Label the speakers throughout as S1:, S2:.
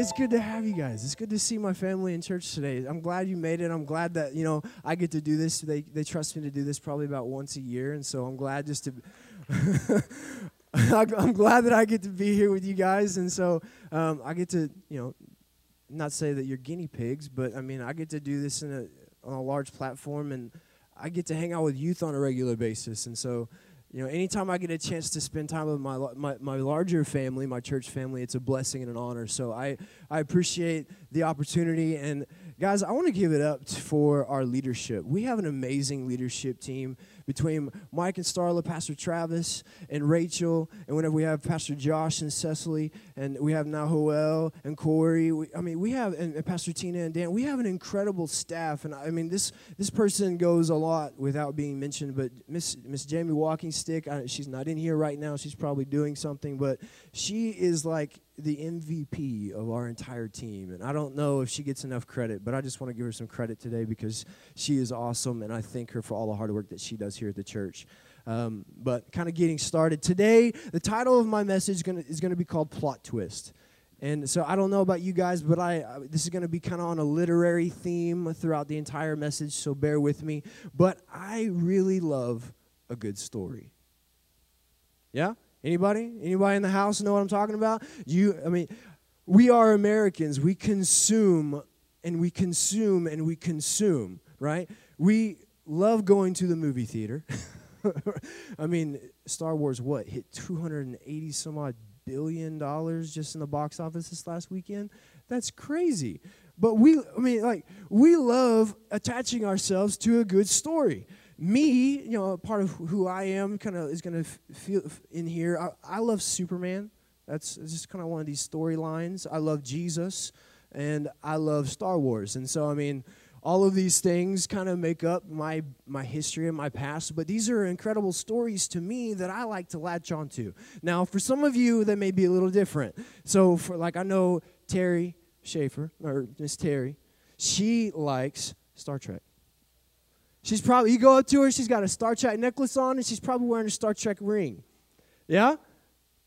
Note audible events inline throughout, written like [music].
S1: it's good to have you guys. It's good to see my family in church today. I'm glad you made it. I'm glad that you know I get to do this. They they trust me to do this probably about once a year, and so I'm glad just to. [laughs] I'm glad that I get to be here with you guys, and so um, I get to you know not say that you're guinea pigs, but I mean I get to do this in a on a large platform, and I get to hang out with youth on a regular basis, and so you know, anytime I get a chance to spend time with my, my, my larger family, my church family, it's a blessing and an honor. So I, I appreciate the opportunity. And guys, I want to give it up for our leadership. We have an amazing leadership team between Mike and Starla, Pastor Travis and Rachel, and whenever we have Pastor Josh and Cecily, and we have Joel and Corey. We, I mean, we have and, and, Pastor Tina and Dan. We have an incredible staff, and I mean, this this person goes a lot without being mentioned. But Miss Miss Jamie Walking Stick, I, she's not in here right now. She's probably doing something, but she is like the MVP of our entire team. And I don't know if she gets enough credit, but I just want to give her some credit today because she is awesome, and I thank her for all the hard work that she does here at the church. Um, but kind of getting started today, the title of my message is gonna, is going to be called Plot Twist. And so I don't know about you guys, but I uh, this is going to be kind of on a literary theme throughout the entire message, so bear with me. But I really love a good story. Yeah? Anybody? Anybody in the house know what I'm talking about? You I mean, we are Americans. We consume and we consume and we consume, right? We love going to the movie theater. [laughs] I mean, Star Wars what hit 280 some odd billion dollars just in the box office this last weekend? That's crazy. But we I mean like we love attaching ourselves to a good story me, you know, part of who I am kind of is going to feel in here. I, I love Superman. That's just kind of one of these storylines. I love Jesus and I love Star Wars. And so, I mean, all of these things kind of make up my my history and my past but these are incredible stories to me that i like to latch onto now for some of you that may be a little different so for like i know terry schaefer or miss terry she likes star trek She's probably, you go up to her, she's got a Star Trek necklace on, and she's probably wearing a Star Trek ring. Yeah?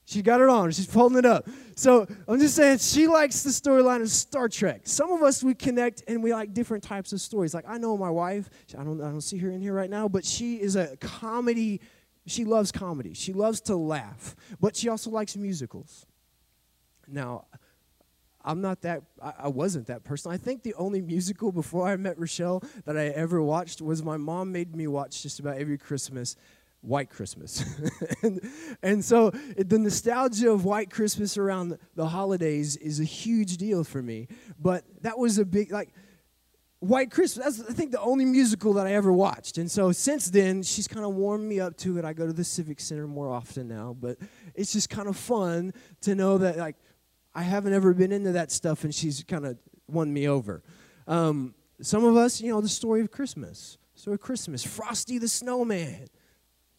S1: She got it on. She's holding it up. So I'm just saying, she likes the storyline of Star Trek. Some of us we connect and we like different types of stories. Like I know my wife. I don't. I don't see her in here right now, but she is a comedy. She loves comedy. She loves to laugh, but she also likes musicals. Now, I'm not that, I, I, wasn't that person. I think the only musical before I met Rochelle that I ever watched was my mom made me watch just about every Christmas. White Christmas. [laughs] and, and so the nostalgia of White Christmas around the holidays is a huge deal for me. But that was a big, like, White Christmas, that's, I think, the only musical that I ever watched. And so since then, she's kind of warmed me up to it. I go to the Civic Center more often now, but it's just kind of fun to know that, like, I haven't ever been into that stuff, and she's kind of won me over. Um, some of us, you know, the story of Christmas. Story of Christmas. Frosty the Snowman.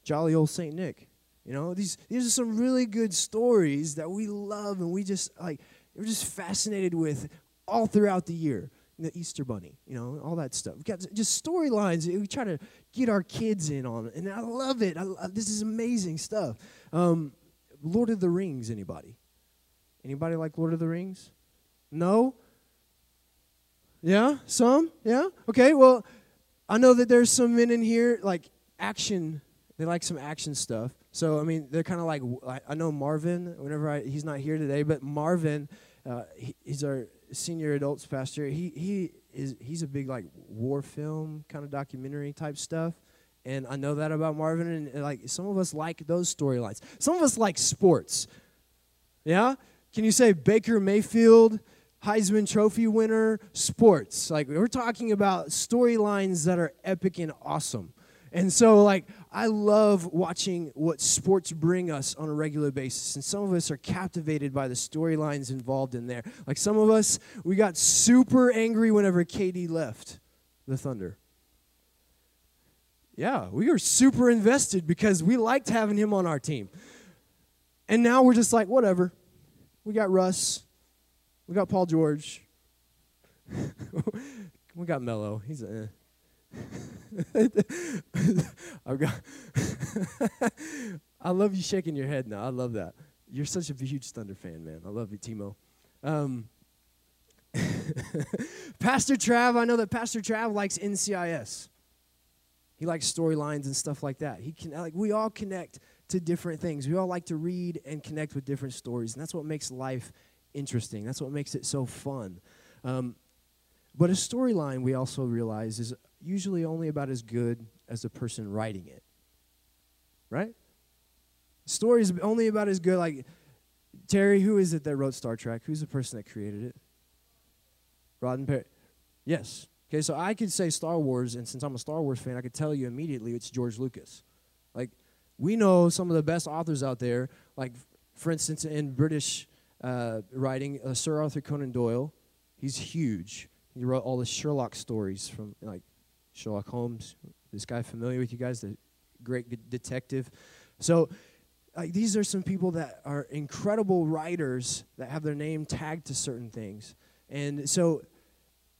S1: Jolly old St. Nick. You know, these, these are some really good stories that we love and we just, like, we're just fascinated with all throughout the year. The Easter Bunny, you know, all that stuff. We've got just storylines. We try to get our kids in on it, and I love it. I, this is amazing stuff. Um, Lord of the Rings, anybody? Anybody like Lord of the Rings? No? Yeah? Some? Yeah? Okay, well, I know that there's some men in here like action. They like some action stuff. So, I mean, they're kind of like, I know Marvin, whenever I, he's not here today, but Marvin, uh, he, he's our senior adults pastor. He, he is, he's a big like war film kind of documentary type stuff. And I know that about Marvin. And, and like some of us like those storylines. Some of us like sports. Yeah? Can you say Baker Mayfield, Heisman Trophy winner, sports? Like, we're talking about storylines that are epic and awesome. And so, like, I love watching what sports bring us on a regular basis. And some of us are captivated by the storylines involved in there. Like, some of us, we got super angry whenever KD left the Thunder. Yeah, we were super invested because we liked having him on our team. And now we're just like, whatever. We got Russ. We got Paul George. [laughs] we got Melo. He's a. Eh. [laughs] I've got. [laughs] I love you shaking your head now. I love that. You're such a huge Thunder fan, man. I love you, Timo. Um, Pastor Trav, I know that Pastor Trav likes NCIS. He likes storylines and stuff like that. He can like we all connect to different things. We all like to read and connect with different stories, and that's what makes life interesting. That's what makes it so fun. Um, but a storyline, we also realize, is usually only about as good as the person writing it. Right? Story is only about as good. Like Terry, who is it that wrote Star Trek? Who's the person that created it? Roddenberry. Yes. Okay, so I could say Star Wars, and since I'm a Star Wars fan, I could tell you immediately it's George Lucas. Like, we know some of the best authors out there, like, for instance, in British uh, writing, uh, Sir Arthur Conan Doyle. He's huge. He wrote all the Sherlock stories from, like, Sherlock Holmes. This guy familiar with you guys, the great detective. So, like these are some people that are incredible writers that have their name tagged to certain things. And so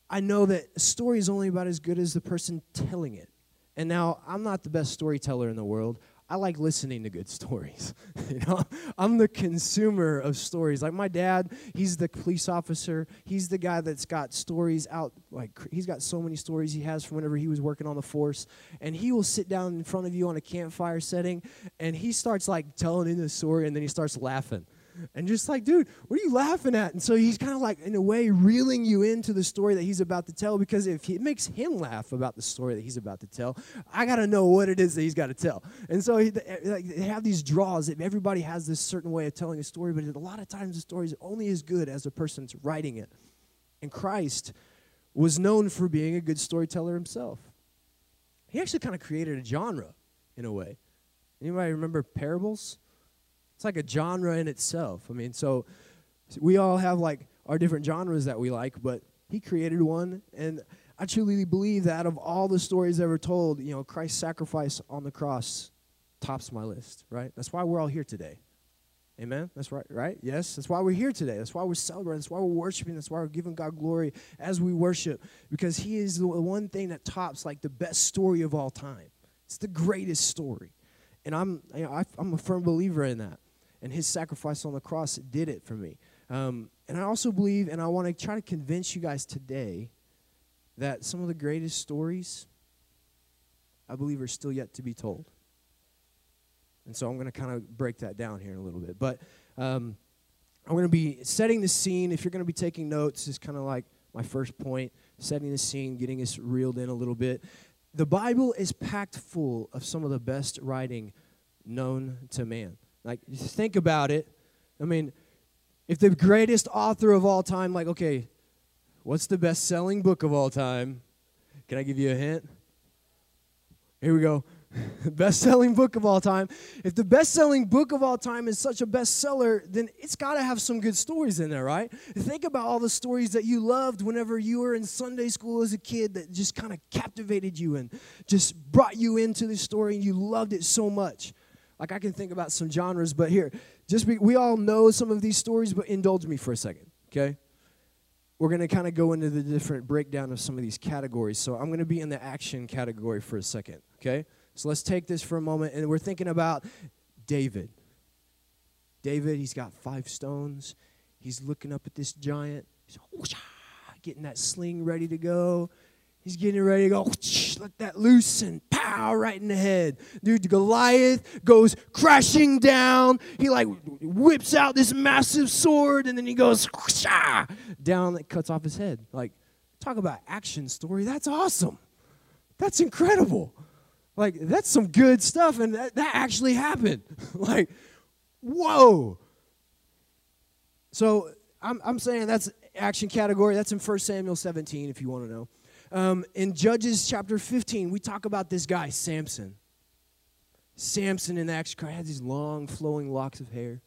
S1: I know that a story is only about as good as the person telling it. And now I'm not the best storyteller in the world. I like listening to good [laughs] stories. you know, I'm the consumer of stories. Like my dad, he's the police officer. He's the guy that's got stories out. Like he's got so many stories he has from whenever he was working on the force, and he will sit down in front of you on a campfire setting, and he starts like telling in the story, and then he starts laughing and just like, dude, what are you laughing at? And so he's kind of like, in a way, reeling you into the story that he's about to tell because if it makes him laugh about the story that he's about to tell, I got to know what it is that he's got to tell. And so he, eh, like, they have these draws. Everybody has this certain way of telling a story, but a lot of times the story is only as good as the person's writing it. And Christ was known for being a good storyteller himself. He actually kind of created a genre in a way. Anybody remember parables? It's like a genre in itself. I mean, so we all have like our different genres that we like, but he created one and I truly believe that of all the stories ever told, you know, Christ's sacrifice on the cross tops my list, right? That's why we're all here today. Amen. That's right, right? Yes. That's why we're here today. That's why we're celebrating. That's why we're worshiping. That's why we're giving God glory as we worship because He is the one thing that tops like the best story of all time. It's the greatest story, and I'm you know, I, I'm a firm believer in that and his sacrifice on the cross did it for me. Um, and I also believe, and I want to try to convince you guys today, that some of the greatest stories, I believe, are still yet to be told. And so I'm going to kind of break that down here in a little bit. But um, I'm going to be setting the scene. If you're going to be taking notes, is kind of like my first point setting the scene, getting us reeled in a little bit. The Bible is packed full of some of the best writing known to man. Like, think about it. I mean, if the greatest author of all time, like, okay, what's the best selling book of all time? Can I give you a hint? Here we go. [laughs] best selling book of all time. If the best selling book of all time is such a bestseller, then it's got to have some good stories in there, right? Think about all the stories that you loved whenever you were in Sunday school as a kid that just kind of captivated you and just brought you into the story and you loved it so much. Like I can think about some genres, but here, just be, we all know some of these stories, but indulge me for a second, okay? We're to kind of go into the different breakdown of some of these categories. So I'm to be in the action category for a second, okay? So let's take this for a moment, and we're thinking about David. David, he's got five stones. He's looking up at this giant. He's ah, getting that sling ready to go. He's getting ready to go, let that loose and pow, right in the head. Dude, Goliath goes crashing down. He like whips out this massive sword and then he goes ah, down that cuts off his head. Like, talk about action story. That's awesome. That's incredible. Like, that's some good stuff. And that, that actually happened. [laughs] like, whoa. So I'm, I'm saying that's action category. That's in 1 Samuel 17, if you want to know. Um, in Judges chapter 15, we talk about this guy, Samson. Samson in the action had these long, flowing locks of hair.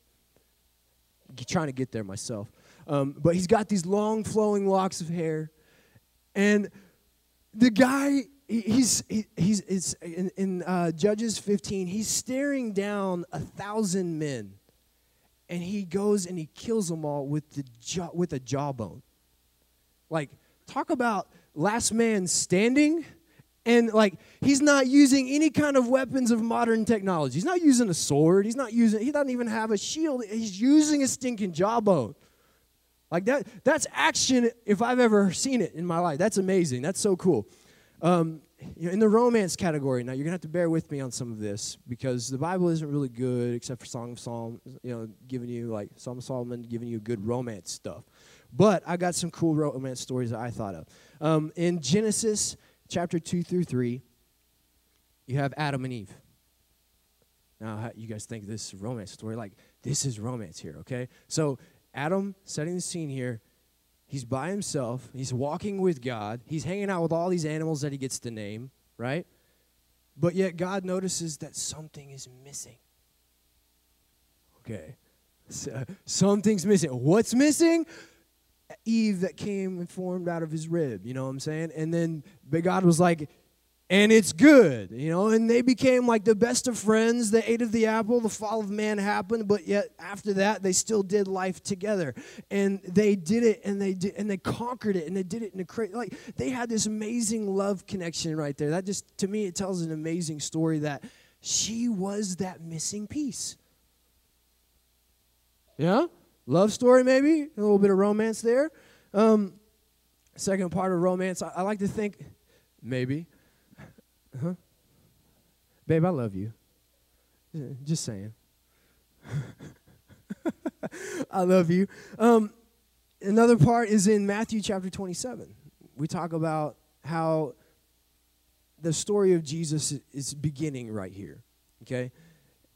S1: I'm trying to get there myself. Um, but he's got these long, flowing locks of hair. And the guy, he's, he, he's, he's in, in uh, Judges 15, he's staring down a thousand men. And he goes and he kills them all with, the jaw, with a jawbone. Like, talk about last man standing and like he's not using any kind of weapons of modern technology he's not using a sword he's not using he doesn't even have a shield he's using a stinking jawbone Like that, that's action if I've ever seen it in my life. That's amazing. That's so cool. Um, you know, in the romance category, now you're gonna have to bear with me on some of this because the Bible isn't really good except for Song of Psalms, you know, giving you like Psalm of Solomon, giving you good romance stuff. But I got some cool romance stories that I thought of. Um, in Genesis chapter two through three, you have Adam and Eve. Now, you guys think this is romance story? Like, this is romance here, okay? So, Adam, setting the scene here, he's by himself. He's walking with God. He's hanging out with all these animals that he gets to name, right? But yet, God notices that something is missing. Okay. So, something's missing. What's missing? Eve that came and formed out of his rib, you know what I'm saying? And then but God was like, and it's good, you know. And they became like the best of friends. They ate of the apple. The fall of man happened, but yet after that, they still did life together, and they did it, and they did, and they conquered it, and they did it in a crazy like they had this amazing love connection right there. That just to me, it tells an amazing story that she was that missing piece. Yeah, love story maybe a little bit of romance there. Um, second part of romance, I, I like to think maybe Huh? Babe, I love you. Just saying. [laughs] I love you. Um, another part is in Matthew chapter 27. We talk about how the story of Jesus is beginning right here. Okay?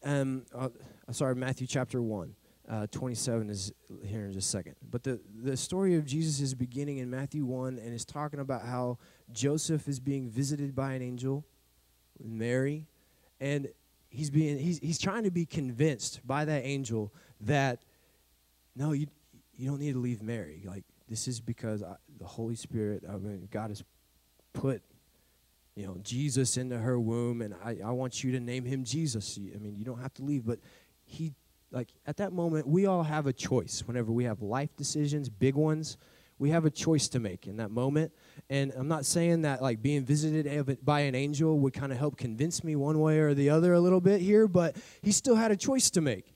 S1: Um, uh, sorry, Matthew chapter 1. Uh, 27 is here in just a second. But the, the story of Jesus is beginning in Matthew 1 and is talking about how Joseph is being visited by an angel, Mary, and he's being he's he's trying to be convinced by that angel that no, you you don't need to leave Mary. Like this is because I, the Holy Spirit, I mean, God has put you know Jesus into her womb, and I I want you to name him Jesus. I mean, you don't have to leave, but he like at that moment we all have a choice whenever we have life decisions, big ones we have a choice to make in that moment. And I'm not saying that like being visited by an angel would kind of help convince me one way or the other a little bit here, but he still had a choice to make.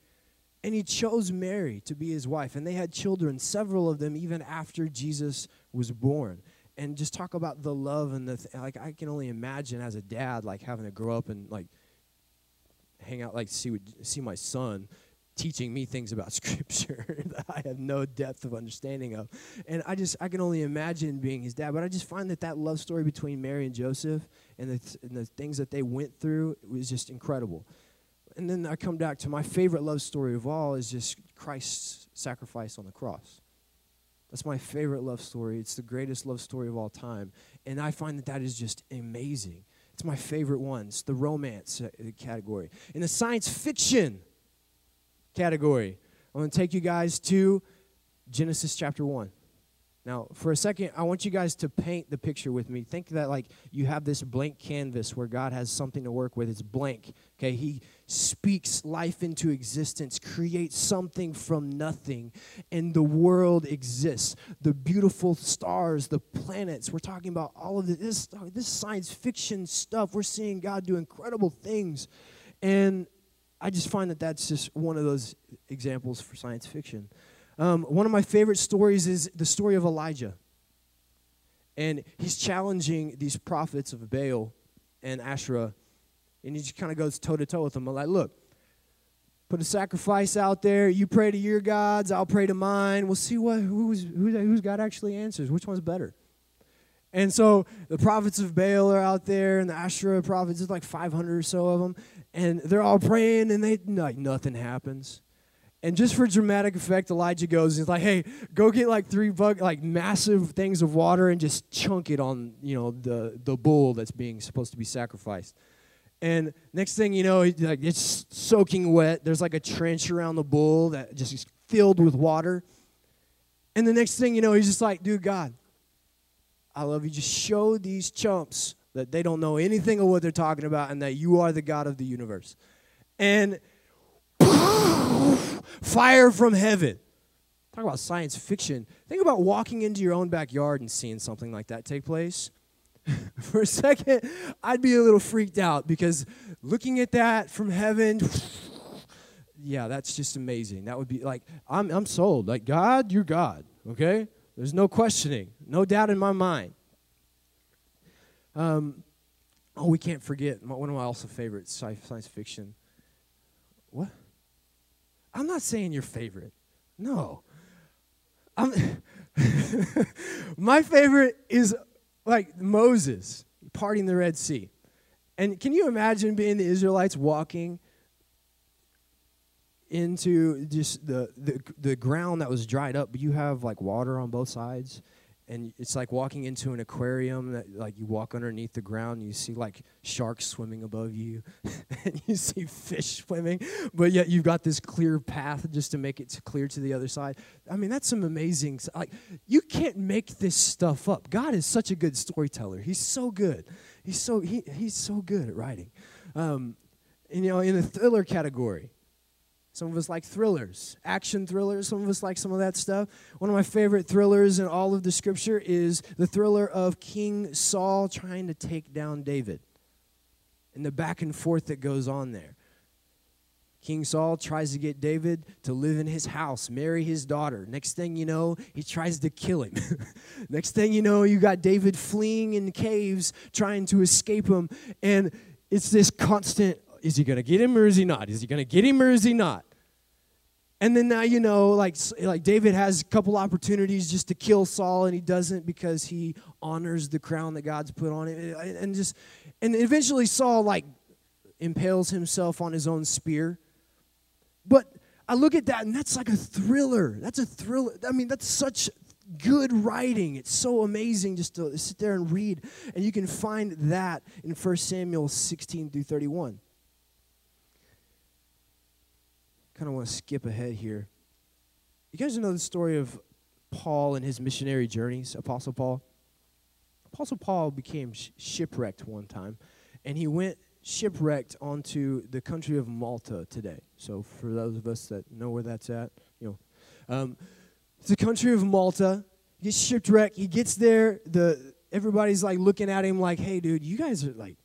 S1: And he chose Mary to be his wife. And they had children, several of them, even after Jesus was born. And just talk about the love and the, th- like, I can only imagine as a dad, like having to grow up and like hang out, like see, see my son teaching me things about [laughs] scripture that I have no depth of understanding of. And I just, I can only imagine being his dad. But I just find that that love story between Mary and Joseph and the, th- and the things that they went through was just incredible. And then I come back to my favorite love story of all is just Christ's sacrifice on the cross. That's my favorite love story. It's the greatest love story of all time. And I find that that is just amazing. It's my favorite one. It's the romance uh, category. In the science fiction category. I want to take you guys to Genesis chapter 1. Now, for a second, I want you guys to paint the picture with me. Think that like you have this blank canvas where God has something to work with. It's blank. Okay, He speaks life into existence, creates something from nothing, and the world exists. The beautiful stars, the planets. We're talking about all of this. This science fiction stuff. We're seeing God do incredible things, and I just find that that's just one of those examples for science fiction. Um, one of my favorite stories is the story of Elijah. And he's challenging these prophets of Baal and Asherah. And he just kind of goes toe to toe with them. I'm like, look, put a sacrifice out there. You pray to your gods, I'll pray to mine. We'll see what who's, who, whose God actually answers. Which one's better? And so the prophets of Baal are out there, and the Asherah prophets, there's like 500 or so of them and they're all praying and they like nothing happens. And just for dramatic effect elijah goes and he's like hey go get like three bug like massive things of water and just chunk it on you know the the bull that's being supposed to be sacrificed. And next thing you know like it's soaking wet. There's like a trench around the bull that just is filled with water. And the next thing you know he's just like dude god i love you. Just show these chumps that they don't know anything of what they're talking about, and that you are the God of the universe. And [laughs] fire from heaven. Talk about science fiction. Think about walking into your own backyard and seeing something like that take place. [laughs] For a second, I'd be a little freaked out because looking at that from heaven, [laughs] yeah, that's just amazing. That would be like, I'm, I'm sold. Like, God, you're God, okay? There's no questioning, no doubt in my mind. Um, oh, we can't forget my, one of my also favorite science fiction. What? I'm not saying your favorite. No. I'm [laughs] my favorite is like Moses parting the Red Sea. And can you imagine being the Israelites walking into just the, the, the ground that was dried up, but you have like water on both sides? And it's like walking into an aquarium that like you walk underneath the ground you see like sharks swimming above you [laughs] and you see fish swimming but yet you've got this clear path just to make it clear to the other side. I mean that's some amazing like you can't make this stuff up. God is such a good storyteller. He's so good. He's so he, he's so good at writing. Um, and, you know in the thriller category some of us like thrillers, action thrillers. Some of us like some of that stuff. One of my favorite thrillers in all of the scripture is the thriller of King Saul trying to take down David and the back and forth that goes on there. King Saul tries to get David to live in his house, marry his daughter. Next thing you know, he tries to kill him. [laughs] Next thing you know, you got David fleeing in caves, trying to escape him. And it's this constant is he going to get him or is he not? Is he going to get him or is he not? And then now you know, like like David has a couple opportunities just to kill Saul, and he doesn't because he honors the crown that God's put on him, and just and eventually Saul like impales himself on his own spear. But I look at that, and that's like a thriller. That's a thriller. I mean, that's such good writing. It's so amazing just to sit there and read, and you can find that in 1 Samuel 16 through 31 kind of want to skip ahead here. You guys know the story of Paul and his missionary journeys, Apostle Paul? Apostle Paul became sh- shipwrecked one time, and he went shipwrecked onto the country of Malta today. So, for those of us that know where that's at, you know, um, it's the country of Malta. He gets shipwrecked. He gets there. The everybody's like looking at him like, "Hey, dude, you guys are like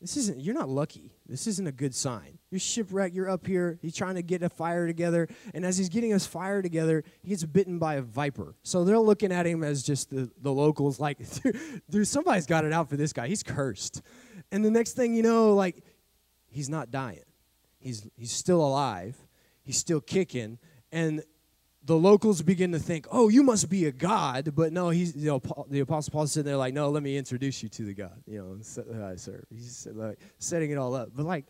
S1: this isn't, you're not lucky. This isn't a good sign. You're shipwrecked, you're up here, he's trying to get a fire together, and as he's getting his fire together, he gets bitten by a viper. So they're looking at him as just the, the locals, like, [laughs] dude, somebody's got it out for this guy. He's cursed. And the next thing you know, like, he's not dying. He's, he's still alive, he's still kicking, and the locals begin to think, "Oh, you must be a god," but no, he's you know Paul, the apostle Paul's sitting there like, "No, let me introduce you to the God." You know, that I serve. He's like setting it all up, but like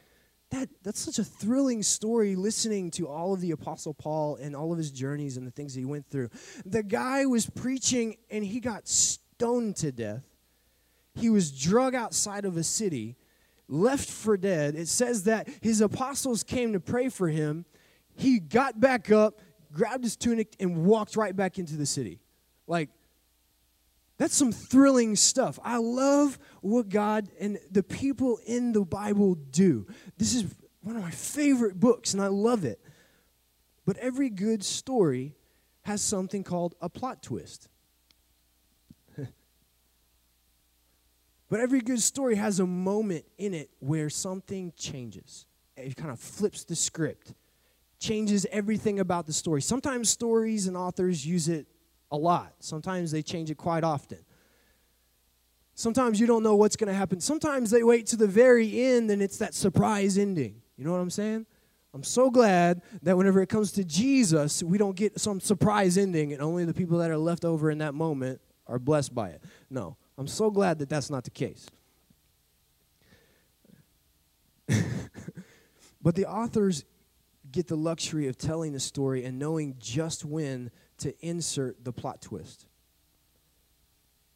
S1: that that's such a thrilling story listening to all of the apostle Paul and all of his journeys and the things he went through. The guy was preaching and he got stoned to death. He was drug outside of a city, left for dead. It says that his apostles came to pray for him. He got back up grabbed his tunic, and walked right back into the city. Like, that's some thrilling stuff. I love what God and the people in the Bible do. This is one of my favorite books, and I love it. But every good story has something called a plot twist. [laughs] but every good story has a moment in it where something changes. It kind of flips the script changes everything about the story. Sometimes stories and authors use it a lot, sometimes they change it quite often. Sometimes you don't know what's going to happen. Sometimes they wait to the very end and it's that surprise ending. You know what I'm saying? I'm so glad that whenever it comes to Jesus, we don't get some surprise ending and only the people that are left over in that moment are blessed by it. No, I'm so glad that that's not the case. [laughs] but the authors get the luxury of telling the story and knowing just when to insert the plot twist.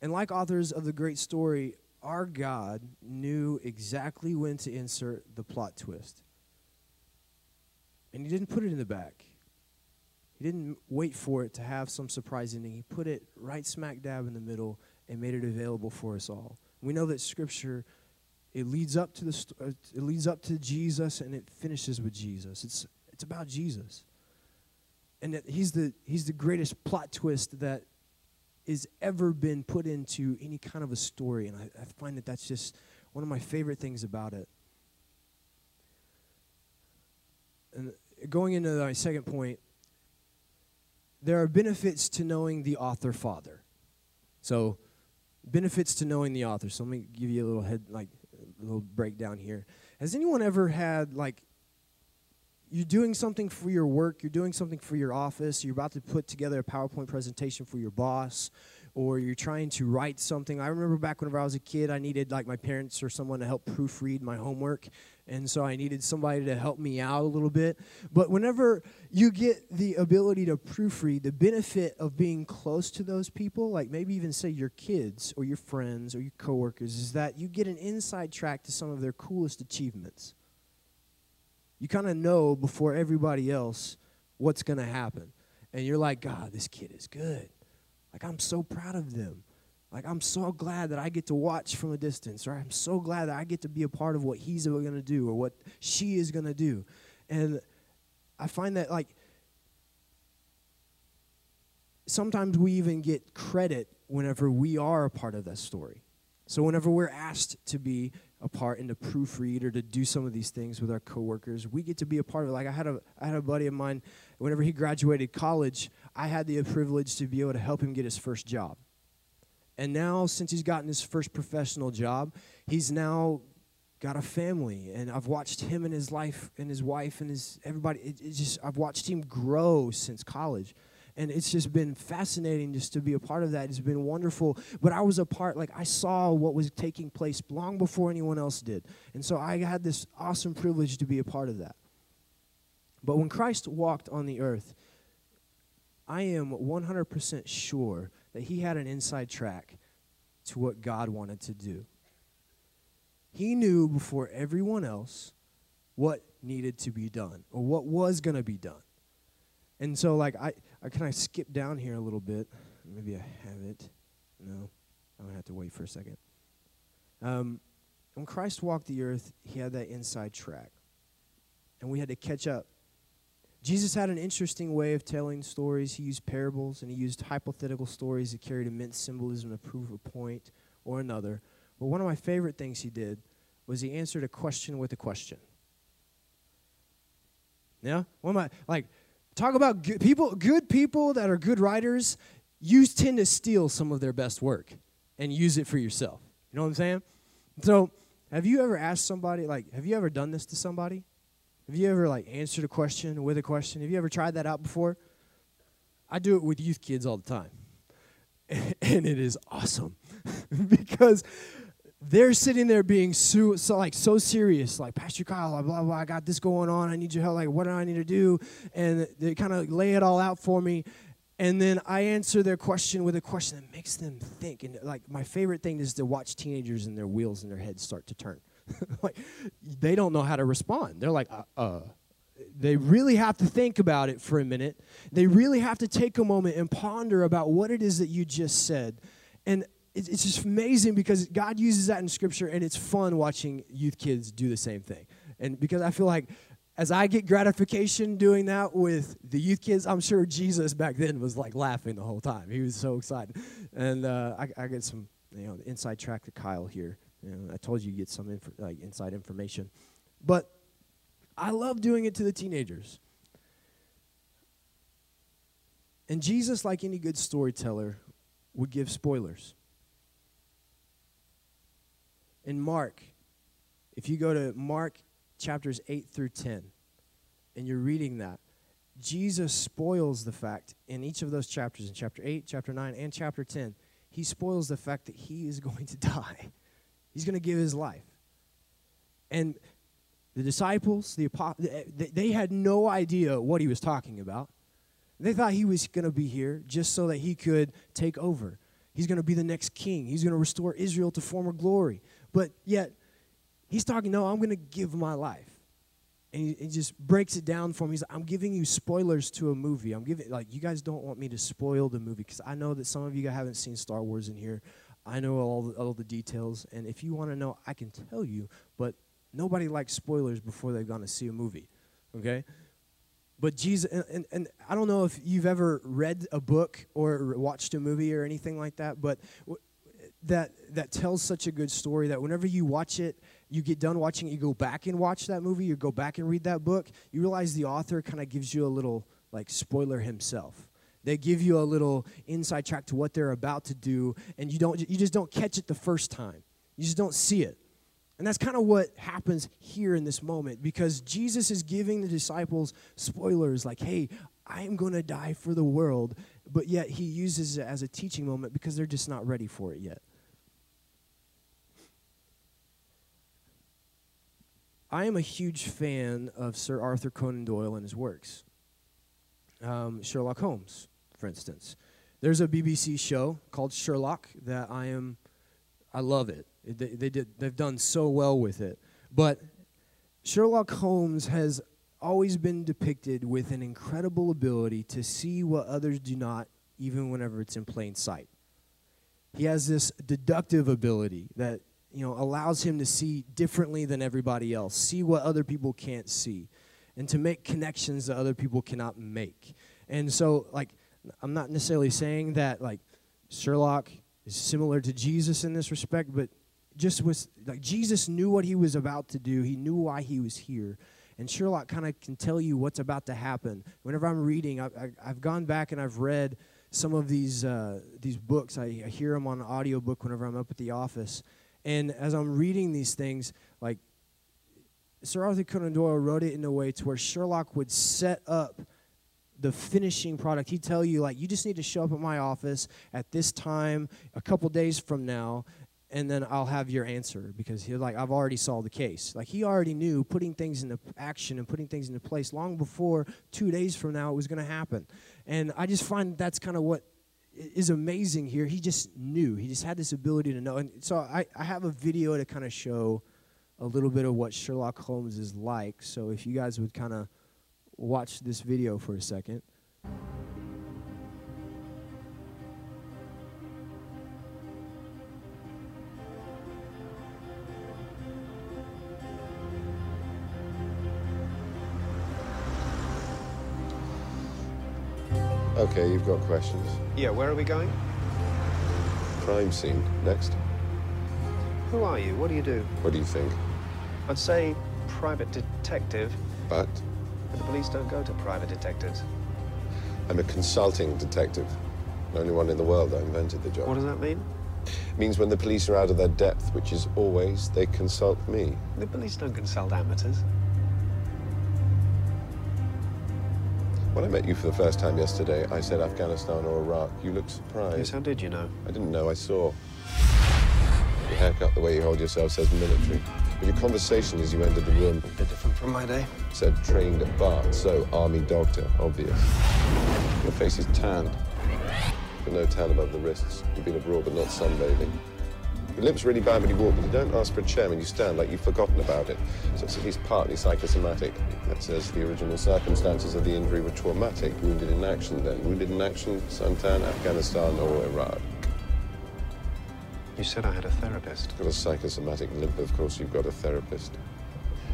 S1: And like authors of the great story, our God knew exactly when to insert the plot twist. And he didn't put it in the back. He didn't wait for it to have some surprise ending. He put it right smack dab in the middle and made it available for us all. We know that scripture it leads up to the uh, it leads up to Jesus and it finishes with Jesus. It's it's about Jesus. And that he's the he's the greatest plot twist that is ever been put into any kind of a story. And I, I find that that's just one of my favorite things about it. And going into my second point, there are benefits to knowing the author father. So, benefits to knowing the author. So let me give you a little head, like a little breakdown here. Has anyone ever had like you're doing something for your work, you're doing something for your office, you're about to put together a PowerPoint presentation for your boss, or you're trying to write something. I remember back whenever I was a kid, I needed like my parents or someone to help proofread my homework. And so I needed somebody to help me out a little bit. But whenever you get the ability to proofread, the benefit of being close to those people, like maybe even say your kids or your friends or your coworkers, is that you get an inside track to some of their coolest achievements. You kind of know before everybody else what's going to happen. And you're like, God, this kid is good. Like, I'm so proud of them. Like, I'm so glad that I get to watch from a distance, right? I'm so glad that I get to be a part of what he's going to do or what she is going to do. And I find that, like, sometimes we even get credit whenever we are a part of that story. So, whenever we're asked to be a part and to proofread or to do some of these things with our coworkers, we get to be a part of it. Like I had a I had a buddy of mine, whenever he graduated college, I had the privilege to be able to help him get his first job. And now, since he's gotten his first professional job, he's now got a family, and I've watched him and his life and his wife and his everybody. It, it just I've watched him grow since college and it's just been fascinating just to be a part of that. It's been wonderful. But I was a part, like, I saw what was taking place long before anyone else did. And so I had this awesome privilege to be a part of that. But when Christ walked on the earth, I am 100% sure that he had an inside track to what God wanted to do. He knew before everyone else what needed to be done or what was going to be done. And so, like, I, I can I skip down here a little bit? Maybe I have it. No, I'm gonna have to wait for a second. Um, when Christ walked the earth, he had that inside track, and we had to catch up. Jesus had an interesting way of telling stories. He used parables and he used hypothetical stories that carried immense symbolism to prove a point or another. But one of my favorite things he did was he answered a question with a question. Yeah? One of my like talk about good people, good people that are good writers, you tend to steal some of their best work and use it for yourself. You know what I'm saying? So, have you ever asked somebody, like, have you ever done this to somebody? Have you ever, like, answered a question with a question? Have you ever tried that out before? I do it with youth kids all the time. [laughs] and it is awesome [laughs] because they're sitting there being so, so, like so serious, like Pastor Kyle, blah, blah blah. I got this going on. I need your help. Like, what do I need to do? And they kind of lay it all out for me, and then I answer their question with a question that makes them think. And like my favorite thing is to watch teenagers and their wheels in their heads start to turn. [laughs] like they don't know how to respond. They're like, uh, uh. They really have to think about it for a minute. They really have to take a moment and ponder about what it is that you just said. And it's just amazing because God uses that in Scripture, and it's fun watching youth kids do the same thing. And because I feel like as I get gratification doing that with the youth kids, I'm sure Jesus back then was like laughing the whole time. He was so excited. And uh, I, I, get some, you know, inside track to Kyle here. You know, I told you you get some inf- like inside information, but I love doing it to the teenagers. And Jesus, like any good storyteller, would give spoilers in Mark, if you go to Mark chapters 8 through 10, and you're reading that, Jesus spoils the fact in each of those chapters, in chapter 8, chapter 9, and chapter 10, he spoils the fact that he is [laughs] going to die. He's going to give his life. And the disciples, the they had no idea what he was talking about. They thought he was going to be here just so that he could take over. He's going to be the next king. He's going to restore Israel to former glory. But yet, he's talking, no, I'm going to give my life. And he, he, just breaks it down for me. He's like, I'm giving you spoilers to a movie. I'm giving, like, you guys don't want me to spoil the movie because I know that some of you guys haven't seen Star Wars in here. I know all the, all the details. And if you want to know, I can tell you. But nobody likes spoilers before they've gone to see a movie. Okay? But Jesus, and, and, and, I don't know if you've ever read a book or watched a movie or anything like that, but that that tells such a good story that whenever you watch it, you get done watching it, you go back and watch that movie, you go back and read that book, you realize the author kind of gives you a little like spoiler himself. They give you a little inside track to what they're about to do, and you don't you just don't catch it the first time. You just don't see it. And that's kind of what happens here in this moment because Jesus is giving the disciples spoilers like, hey, I am going to die for the world, but yet he uses it as a teaching moment because they're just not ready for it yet. I am a huge fan of Sir Arthur Conan Doyle and his works. Um, Sherlock Holmes, for instance. There's a BBC show called Sherlock that I am, I love it. They, they did, they've done so well with it. But Sherlock Holmes has always been depicted with an incredible ability to see what others do not, even whenever it's in plain sight. He has this deductive ability that you know allows him to see differently than everybody else, see what other people can't see, and to make connections that other people cannot make. And so, like, I'm not necessarily saying that like Sherlock is similar to Jesus in this respect, but just was like Jesus knew what he was about to do. He knew why he was here. And Sherlock kind of can tell you what's about to happen. Whenever I'm reading, I, have gone back and I've read some of these uh, these books. I, I hear them on audiobook whenever I'm up at the office. And as I'm reading these things, like Sir Arthur Conan Doyle wrote it in a way to where Sherlock would set up the finishing product. He'd tell you, like, you just need to show up at my office at this time a couple days from now, and then I'll have your answer because he's like, I've already solved the case. Like he already knew putting things into action and putting things into place long before two days from now it was going to happen. And I just find that's kind of what is amazing here. He just knew. He just had this ability to know. And so I, I have a video to kind of show a little bit of what Sherlock Holmes is like. So if you guys would kind of watch this video for a second.
S2: Okay, you've got questions.
S3: Yeah, where are we going?
S2: Crime scene. Next.
S3: Who are you? What do you do?
S2: What do you think?
S3: I'd say private detective.
S2: But?
S3: But the police don't go to private detectives.
S2: I'm a consulting detective. The only one in the world that invented the job.
S3: What does that mean?
S2: It means when the police are out of their depth, which is always, they consult me.
S3: The police don't consult amateurs.
S2: When I met you for the first time yesterday, I said Afghanistan or Iraq. You looked surprised.
S3: Yes, how did you know?
S2: I didn't know, I saw. Your haircut, the way you hold yourself says military. But your conversation as you entered the room...
S3: A bit different from my day.
S2: Said trained at Bart, so army doctor, obvious. Your face is tanned. But no tan above the wrists. You've been abroad, but not sunbathing. Your lips really bad when you walk, but you don't ask for a chair when you stand, like you've forgotten about it. So it's at least partly psychosomatic. That says the original circumstances of the injury were traumatic. Wounded in action, then. Wounded in action, suntan, Afghanistan, or Iraq.
S3: You said I had a therapist.
S2: Got a psychosomatic limp, of course you've got a therapist.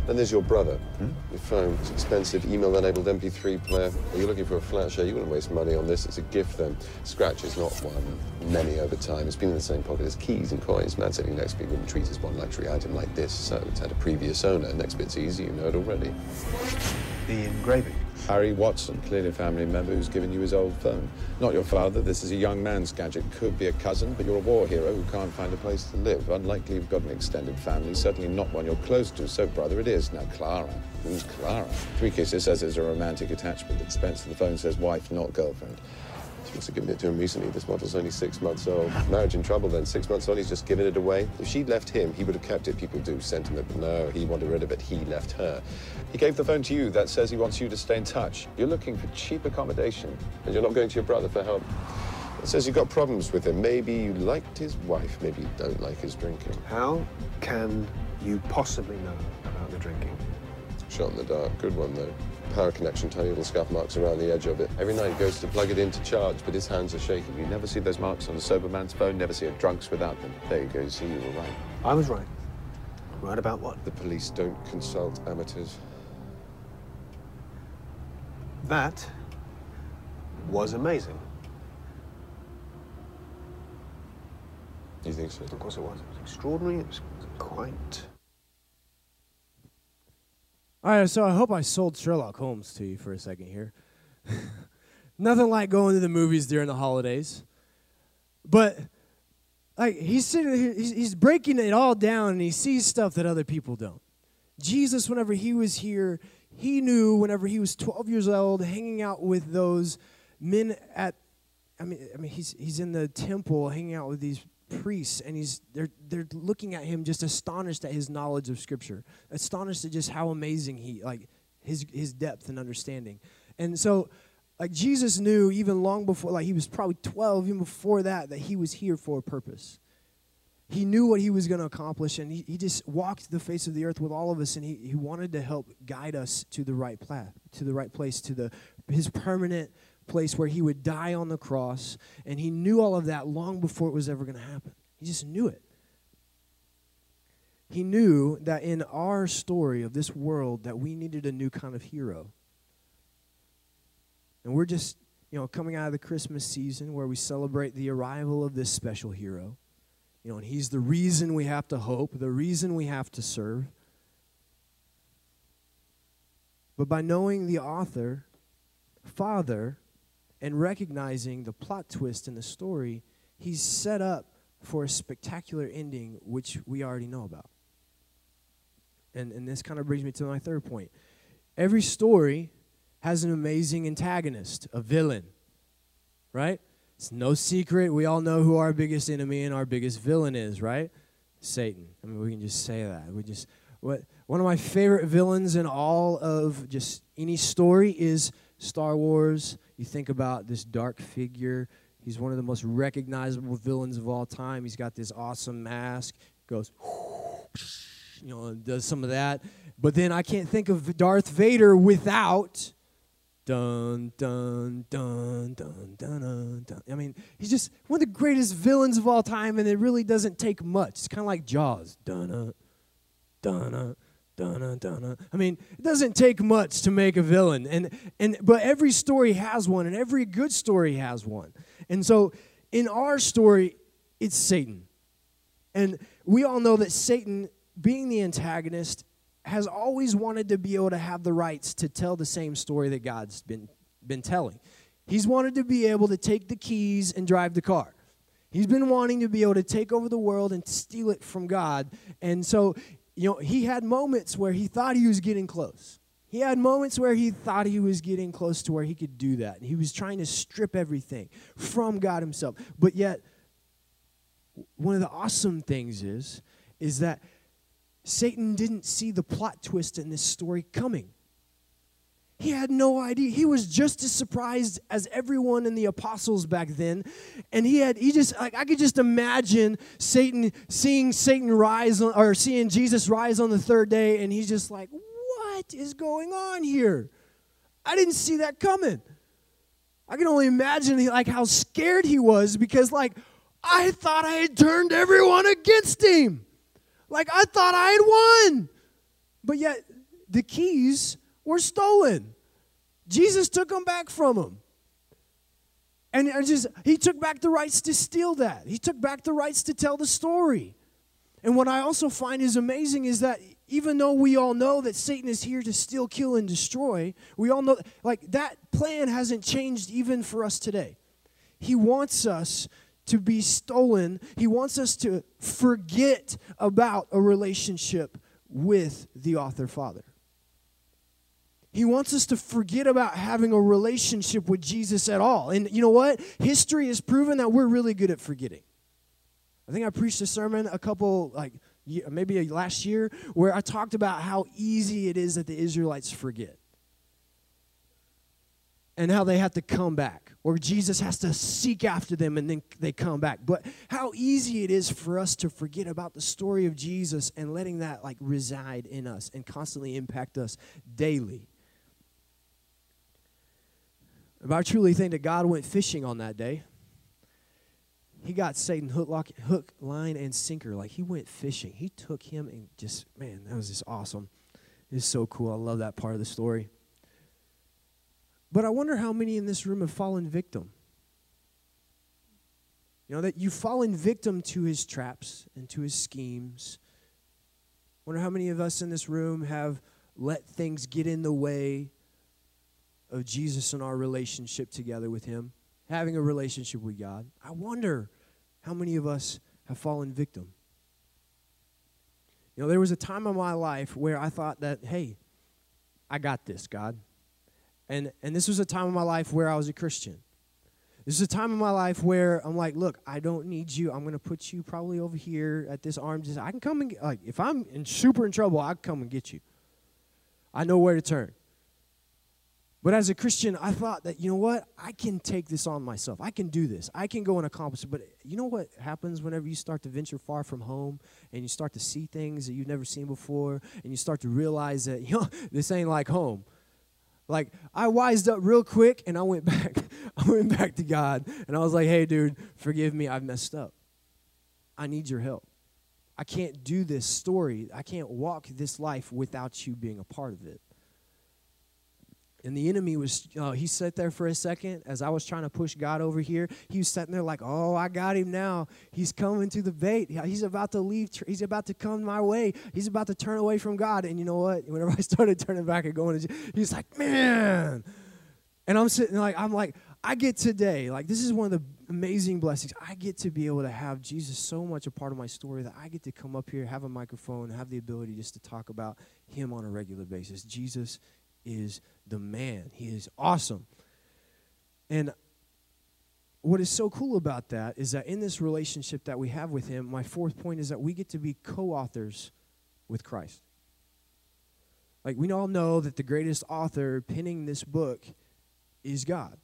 S2: Then there's your brother. Hmm? Your phone. It's expensive, email-enabled MP3 player. Well, you're looking for a flat share. You wouldn't waste money on this. It's a gift, then. Scratch is not one. Many over time. It's been in the same pocket as keys and coins. Man sitting next to me wouldn't treat as one luxury item like this. So it's had a previous owner. Next bit's easy. You know it already.
S3: The engraving.
S4: Harry Watson, clearly a family member who's given you his old phone. Not your father, this is a young man's gadget. Could be a cousin, but you're a war hero who can't find a place to live. Unlikely you've got an extended family, certainly not one you're close to, so brother it is. Now, Clara. Who's Clara? Three Kisses says there's a romantic attachment. Expense of the phone says wife, not girlfriend.
S2: She must have given it to him recently. This model's only six months old. Marriage in trouble then. Six months old, he's just given it away. If she'd left him, he would have kept it. People do sentiment, but no, he wanted rid of it. He left her. He gave the phone to you. That says he wants you to stay in touch. You're looking for cheap accommodation, and you're not going to your brother for help. It says you've got problems with him. Maybe you liked his wife. Maybe you don't like his drinking.
S3: How can you possibly know about the drinking?
S2: Shot in the dark. Good one, though power connection, tiny little scuff marks around the edge of it. Every night he goes to plug it in to charge, but his hands are shaking. You never see those marks on a sober man's phone, never see a drunk's without them. There you go, you see, you were right.
S3: I was right. Right about what?
S2: The police don't consult amateurs.
S3: That was amazing.
S2: You think so?
S3: Of course it was. It was extraordinary. It was quite.
S1: All right, so I hope I sold Sherlock Holmes to you for a second here. [laughs] Nothing like going to the movies during the holidays. But like he's sitting here, he's, he's breaking it all down and he sees stuff that other people don't. Jesus, whenever he was here, he knew whenever he was 12 years old, hanging out with those men at, I mean, I mean, he's he's in the temple hanging out with these priests, and he's they're they're looking at him just astonished at his knowledge of Scripture, astonished at just how amazing he like his his depth and understanding, and so. Like Jesus knew even long before, like he was probably 12, even before that, that he was here for a purpose he knew what he was going to accomplish and he, he just walked the face of the earth with all of us and he, he wanted to help guide us to the right path to the right place to the his permanent place where he would die on the cross and he knew all of that long before it was ever going to happen. He just knew it. He knew that in our story of this world that we needed a new kind of hero. And we're just you know coming out of the christmas season where we celebrate the arrival of this special hero. You know, and he's the reason we have to hope, the reason we have to serve. But by knowing the author, father, and recognizing the plot twist in the story, he's set up for a spectacular ending, which we already know about. And, and this kind of brings me to my third point. Every story has an amazing antagonist, a villain, right? It's no secret. We all know who our biggest enemy and our biggest villain is, right? Satan. I mean, we can just say that. We just what one of my favorite villains in all of just any story is Star Wars. You think about this dark figure. He's one of the most recognizable villains of all time. He's got this awesome mask. Goes, [laughs] you know, does some of that. But then I can't think of Darth Vader without Dun, dun, dun, dun, dun, dun. I mean, he's just one of the greatest villains of all time, and it really doesn't take much. It's kind of like Jaws. Dun, dun, dun, dun. I mean, it doesn't take much to make a villain, and and but every story has one, and every good story has one. And so, in our story, it's Satan, and we all know that Satan, being the antagonist, has always wanted to be able to have the rights to tell the same story that God's been, been telling. He's wanted to be able to take the keys and drive the car. He's been wanting to be able to take over the world and steal it from God. And so, you know, he had moments where he thought he was getting close. He had moments where he thought he was getting close to where he could do that. He was trying to strip everything from God himself. But yet, one of the awesome things is, is that Satan didn't see the plot twist in this story coming. He had no idea. He was just as surprised as everyone in the apostles back then. And he had, he just, like, I could just imagine Satan, seeing Satan rise, on, or seeing Jesus rise on the third day, and he's just like, what is going on here? I didn't see that coming. I can only imagine, like, how scared he was because, like, I thought I had turned everyone against him. Like I thought I had won. But yet the keys were stolen. Jesus took them back from him. And just he took back the rights to steal that. He took back the rights to tell the story. And what I also find is amazing is that even though we all know that Satan is here to steal, kill, and destroy, we all know, like, that plan hasn't changed even for us today. He wants us to be stolen. He wants us to forget about a relationship with the author father. He wants us to forget about having a relationship with Jesus at all. And you know what? History has proven that we're really good at forgetting. I think I preached a sermon a couple, like maybe last year, where I talked about how easy it is that the Israelites forget and how they have to come back, or Jesus has to seek after them and then they come back. But how easy it is for us to forget about the story of Jesus and letting that like reside in us and constantly impact us daily. But I truly think that God went fishing on that day. He got Satan hook, lock, hook, line, and sinker. Like he went fishing. He took him and just, man, that was just awesome. It's so cool. I love that part of the story. But I wonder how many in this room have fallen victim. You know, that you've fallen victim to his traps and to his schemes. Wonder how many of us in this room have let things get in the way of Jesus and our relationship together with him, having a relationship with God. I wonder how many of us have fallen victim. You know, there was a time in my life where I thought that, hey, I got this, God. And and this was a time in my life where I was a Christian. This is a time in my life where I'm like, look, I don't need you. I'm gonna put you probably over here at this arm. Just I can come and get, like if I'm in super in trouble, I can come and get you. I know where to turn. But as a Christian, I thought that, you know what? I can take this on myself. I can do this. I can go and accomplish it. But you know what happens whenever you start to venture far from home and you start to see things that you've never seen before and you start to realize that, [laughs] you know, this ain't like home. Like I wised up real quick and I went [laughs] back. I went back to God and I was like, "Hey dude, forgive me. I've messed up. I need your help. I can't do this story. I can't walk this life without you being a part of it." And the enemy was, uh, he sat there for a second as I was trying to push God over here. He was sitting there like, oh, I got him now. He's coming to the bait. He's about to leave. He's about to come my way. He's about to turn away from God. And you know what? Whenever I [laughs] started turning back and going, he's like, man. And I'm sitting like, I'm like, I get today, like, this is one of the amazing blessings. I get to be able to have Jesus so much a part of my story that I get to come up here, have a microphone, have the ability just to talk about him on a regular basis. Jesus is the man. He is awesome. And what is so cool about that is that in this relationship that we have with him, my fourth point is that we get to be co authors with Christ. Like, we all know that the greatest author penning this book is God.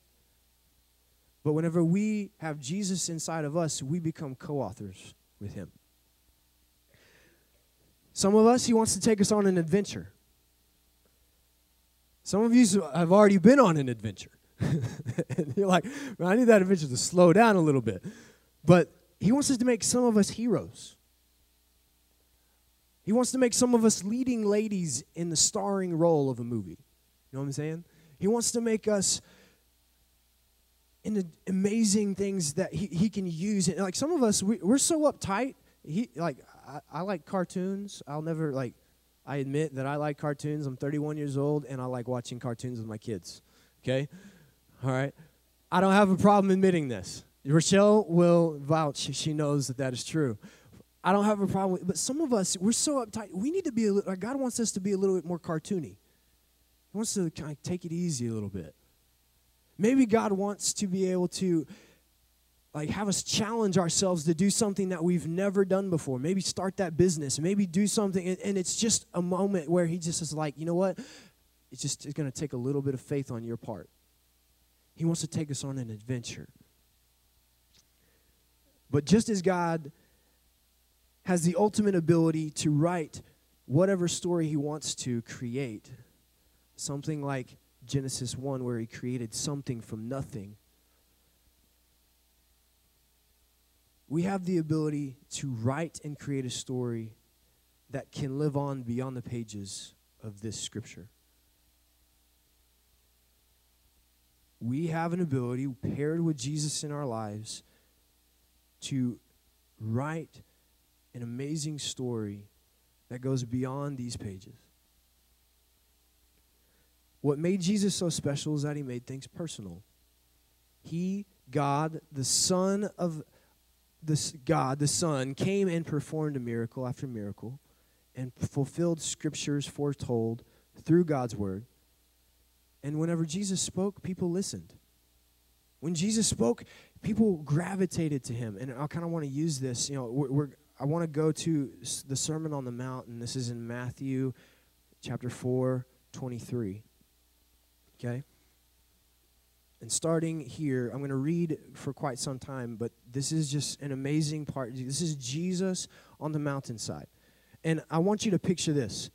S1: But whenever we have Jesus inside of us, we become co authors with him. Some of us, he wants to take us on an adventure. Some of you have already been on an adventure. [laughs] and you're like, I need that adventure to slow down a little bit. But he wants us to make some of us heroes. He wants to make some of us leading ladies in the starring role of a movie. You know what I'm saying? He wants to make us in the amazing things that he, he can use. And like some of us, we, we're so uptight. He like I, I like cartoons. I'll never like I admit that I like cartoons. I'm 31 years old and I like watching cartoons with my kids. Okay? All right? I don't have a problem admitting this. Rochelle will vouch. She knows that that is true. I don't have a problem with, but some of us, we're so uptight. We need to be a little, God wants us to be a little bit more cartoony. He wants to kind of take it easy a little bit. Maybe God wants to be able to like have us challenge ourselves to do something that we've never done before. Maybe start that business. Maybe do something. And, it's just a moment where he just is like you know what? It's just it's going to take a little bit of faith on your part. He wants to take us on an adventure. But just as god has the ultimate ability to write whatever story he wants to create something like genesis 1 where he created something from nothing we have the ability to write and create a story that can live on beyond the pages of this scripture. We have an ability, paired with Jesus in our lives, to write an amazing story that goes beyond these pages. What made Jesus so special is that he made things personal. He, God, the Son of this God, the Son, came and performed a miracle after miracle and fulfilled scriptures foretold through God's word. And whenever Jesus spoke, people listened. When Jesus spoke, people gravitated to him. And I kind of want to use this. You know, we're, we're I want to go to the Sermon on the Mount, and this is in Matthew chapter 4, 23. Okay? And starting here, I'm going to read for quite some time, but this is just an amazing part. This is Jesus on the mountainside. And I want you to picture this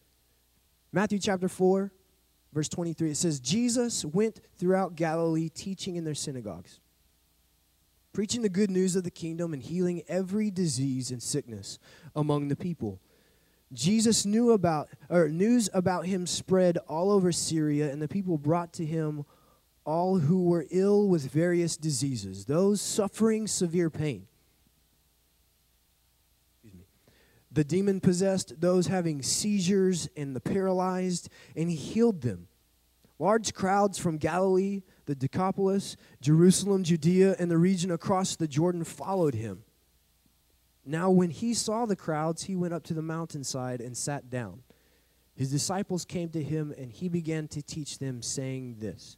S1: Matthew chapter 4, verse 23. It says, Jesus went throughout Galilee teaching in their synagogues, preaching the good news of the kingdom and healing every disease and sickness among the people. Jesus knew about or news about him spread all over Syria and the people brought to him all who were ill with various diseases, those suffering severe pain. The demon possessed, those having seizures, and the paralyzed, and he healed them. Large crowds from Galilee, the Decapolis, Jerusalem, Judea, and the region across the Jordan followed him. Now, when he saw the crowds, he went up to the mountainside and sat down. His disciples came to him, and he began to teach them, saying this.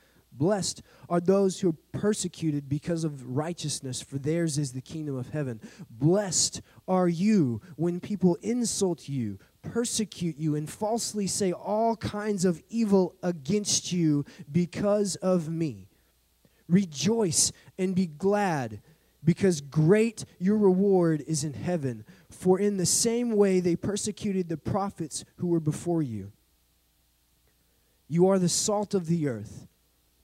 S1: Blessed are those who are persecuted because of righteousness, for theirs is the kingdom of heaven. Blessed are you when people insult you, persecute you, and falsely say all kinds of evil against you because of me. Rejoice and be glad because great your reward is in heaven. For in the same way they persecuted the prophets who were before you. You are the salt of the earth,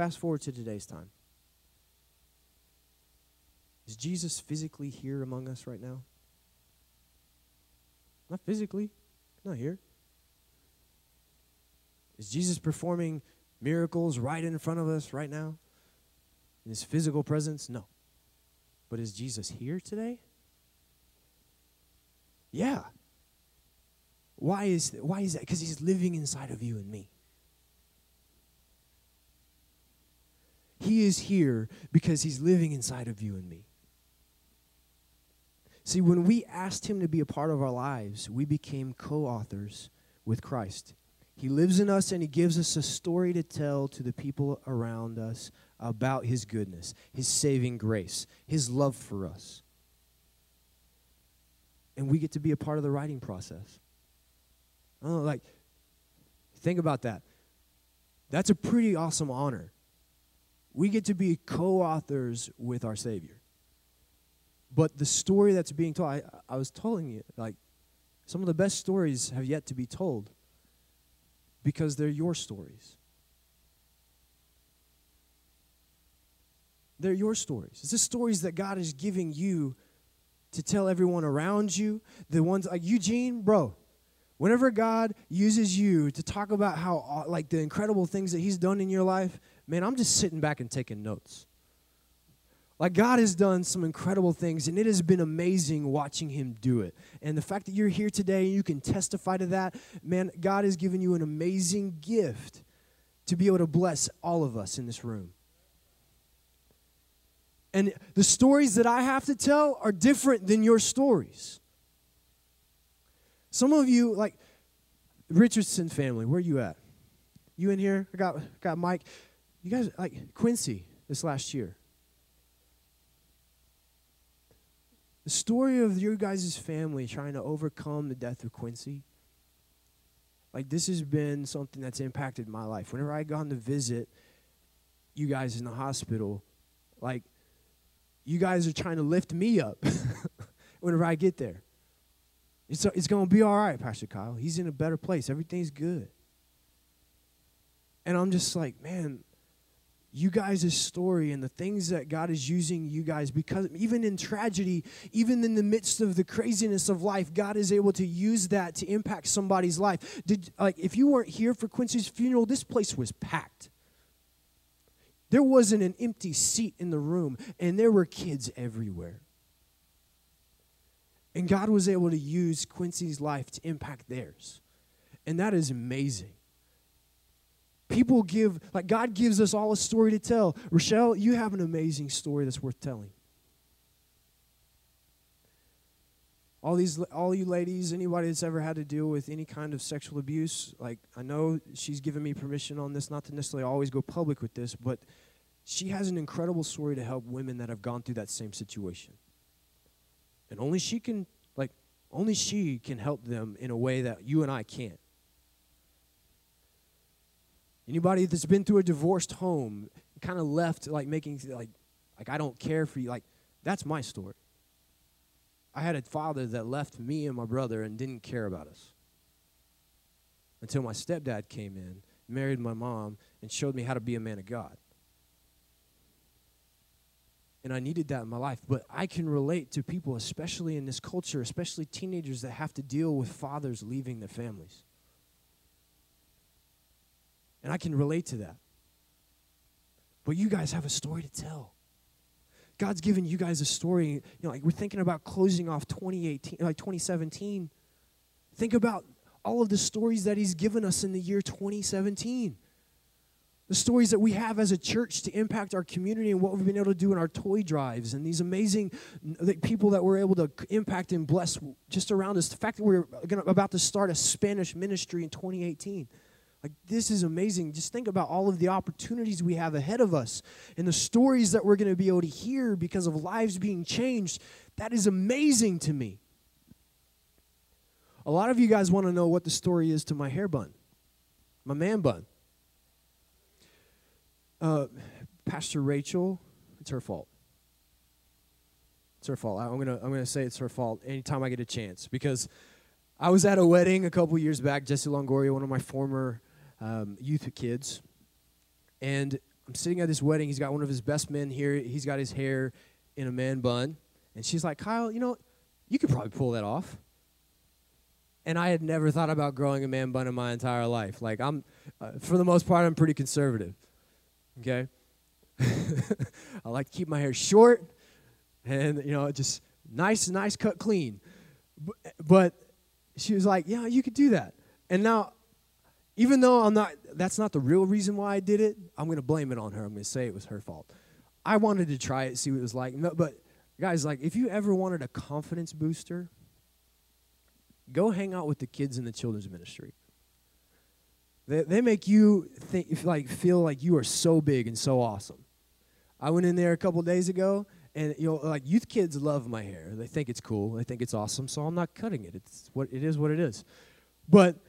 S1: Fast forward to today's time. Is Jesus physically here among us right now? Not physically, not here. Is Jesus performing miracles right in front of us right now? In his physical presence? No. But is Jesus here today? Yeah. Why is why is that? Because he's living inside of you and me. He is here because he's living inside of you and me. See, when we asked Him to be a part of our lives, we became co authors with Christ. He lives in us and He gives us a story to tell to the people around us about His goodness, His saving grace, His love for us. And we get to be a part of the writing process. I don't know, like, think about that. That's a pretty awesome honor. We get to be co authors with our Savior. But the story that's being told, I, I was telling you, like, some of the best stories have yet to be told because they're your stories. They're your stories. It's the stories that God is giving you to tell everyone around you. The ones like Eugene, bro. Whenever God uses you to talk about how, like, the incredible things that He's done in your life, man, I'm just sitting back and taking notes. Like, God has done some incredible things, and it has been amazing watching Him do it. And the fact that you're here today and you can testify to that, man, God has given you an amazing gift to be able to bless all of us in this room. And the stories that I have to tell are different than your stories. Some of you, like Richardson family, where you at? You in here? I got got Mike. You guys like Quincy this last year. The story of your guys' family trying to overcome the death of Quincy, like this has been something that's impacted my life. Whenever I gone to visit you guys in the hospital, like you guys are trying to lift me up [laughs] whenever I get there. It's, it's going to be all right, Pastor Kyle. He's in a better place. Everything's good. And I'm just like, man, you guys' story and the things that God is using you guys because even in tragedy, even in the midst of the craziness of life, God is able to use that to impact somebody's life. Did like if you weren't here for Quincy's funeral, this place was packed. There wasn't an empty seat in the room, and there were kids everywhere. And God was able to use Quincy's life to impact theirs. And that is amazing. People give, like God gives us all a story to tell. Rochelle, you have an amazing story that's worth telling. all these all you ladies anybody that's ever had to deal with any kind of sexual abuse like i know she's given me permission on this not to necessarily always go public with this but she has an incredible story to help women that have gone through that same situation and only she can like only she can help them in a way that you and i can't anybody that's been through a divorced home kind of left like making like like i don't care for you like that's my story I had a father that left me and my brother and didn't care about us until my stepdad came in, married my mom, and showed me how to be a man of God. And I needed that in my life. But I can relate to people, especially in this culture, especially teenagers that have to deal with fathers leaving their families. And I can relate to that. But you guys have a story to tell. God's given you guys a story. You know, like we're thinking about closing off 2018, like 2017. Think about all of the stories that He's given us in the year 2017. The stories that we have as a church to impact our community and what we've been able to do in our toy drives and these amazing people that we're able to impact and bless just around us. The fact that we're about to start a Spanish ministry in 2018. Like, this is amazing. Just think about all of the opportunities we have ahead of us and the stories that we're going to be able to hear because of lives being changed. That is amazing to me. A lot of you guys want to know what the story is to my hair bun, my man bun. Uh, Pastor Rachel, it's her fault. It's her fault. I'm gonna I'm gonna say it's her fault anytime I get a chance because I was at a wedding a couple years back. Jesse Longoria, one of my former um, youth kids. And I'm sitting at this wedding. He's got one of his best men here. He's got his hair in a man bun. And she's like, Kyle, you know, you could probably pull that off. And I had never thought about growing a man bun in my entire life. Like, I'm, uh, for the most part, I'm pretty conservative. Okay? [laughs] I like to keep my hair short and, you know, just nice, nice cut clean. But she was like, yeah, you could do that. And now even though I'm not, that's not the real reason why I did it, I'm going to blame it on her. I'm going to say it was her fault. I wanted to try it, see what it was like. No, but guys, like, if you ever wanted a confidence booster, go hang out with the kids in the children's ministry. They, they make you think, like, feel like you are so big and so awesome. I went in there a couple days ago, and you know, like youth kids love my hair. They think it's cool. They think it's awesome. So I'm not cutting it. It's what it is. What it is. But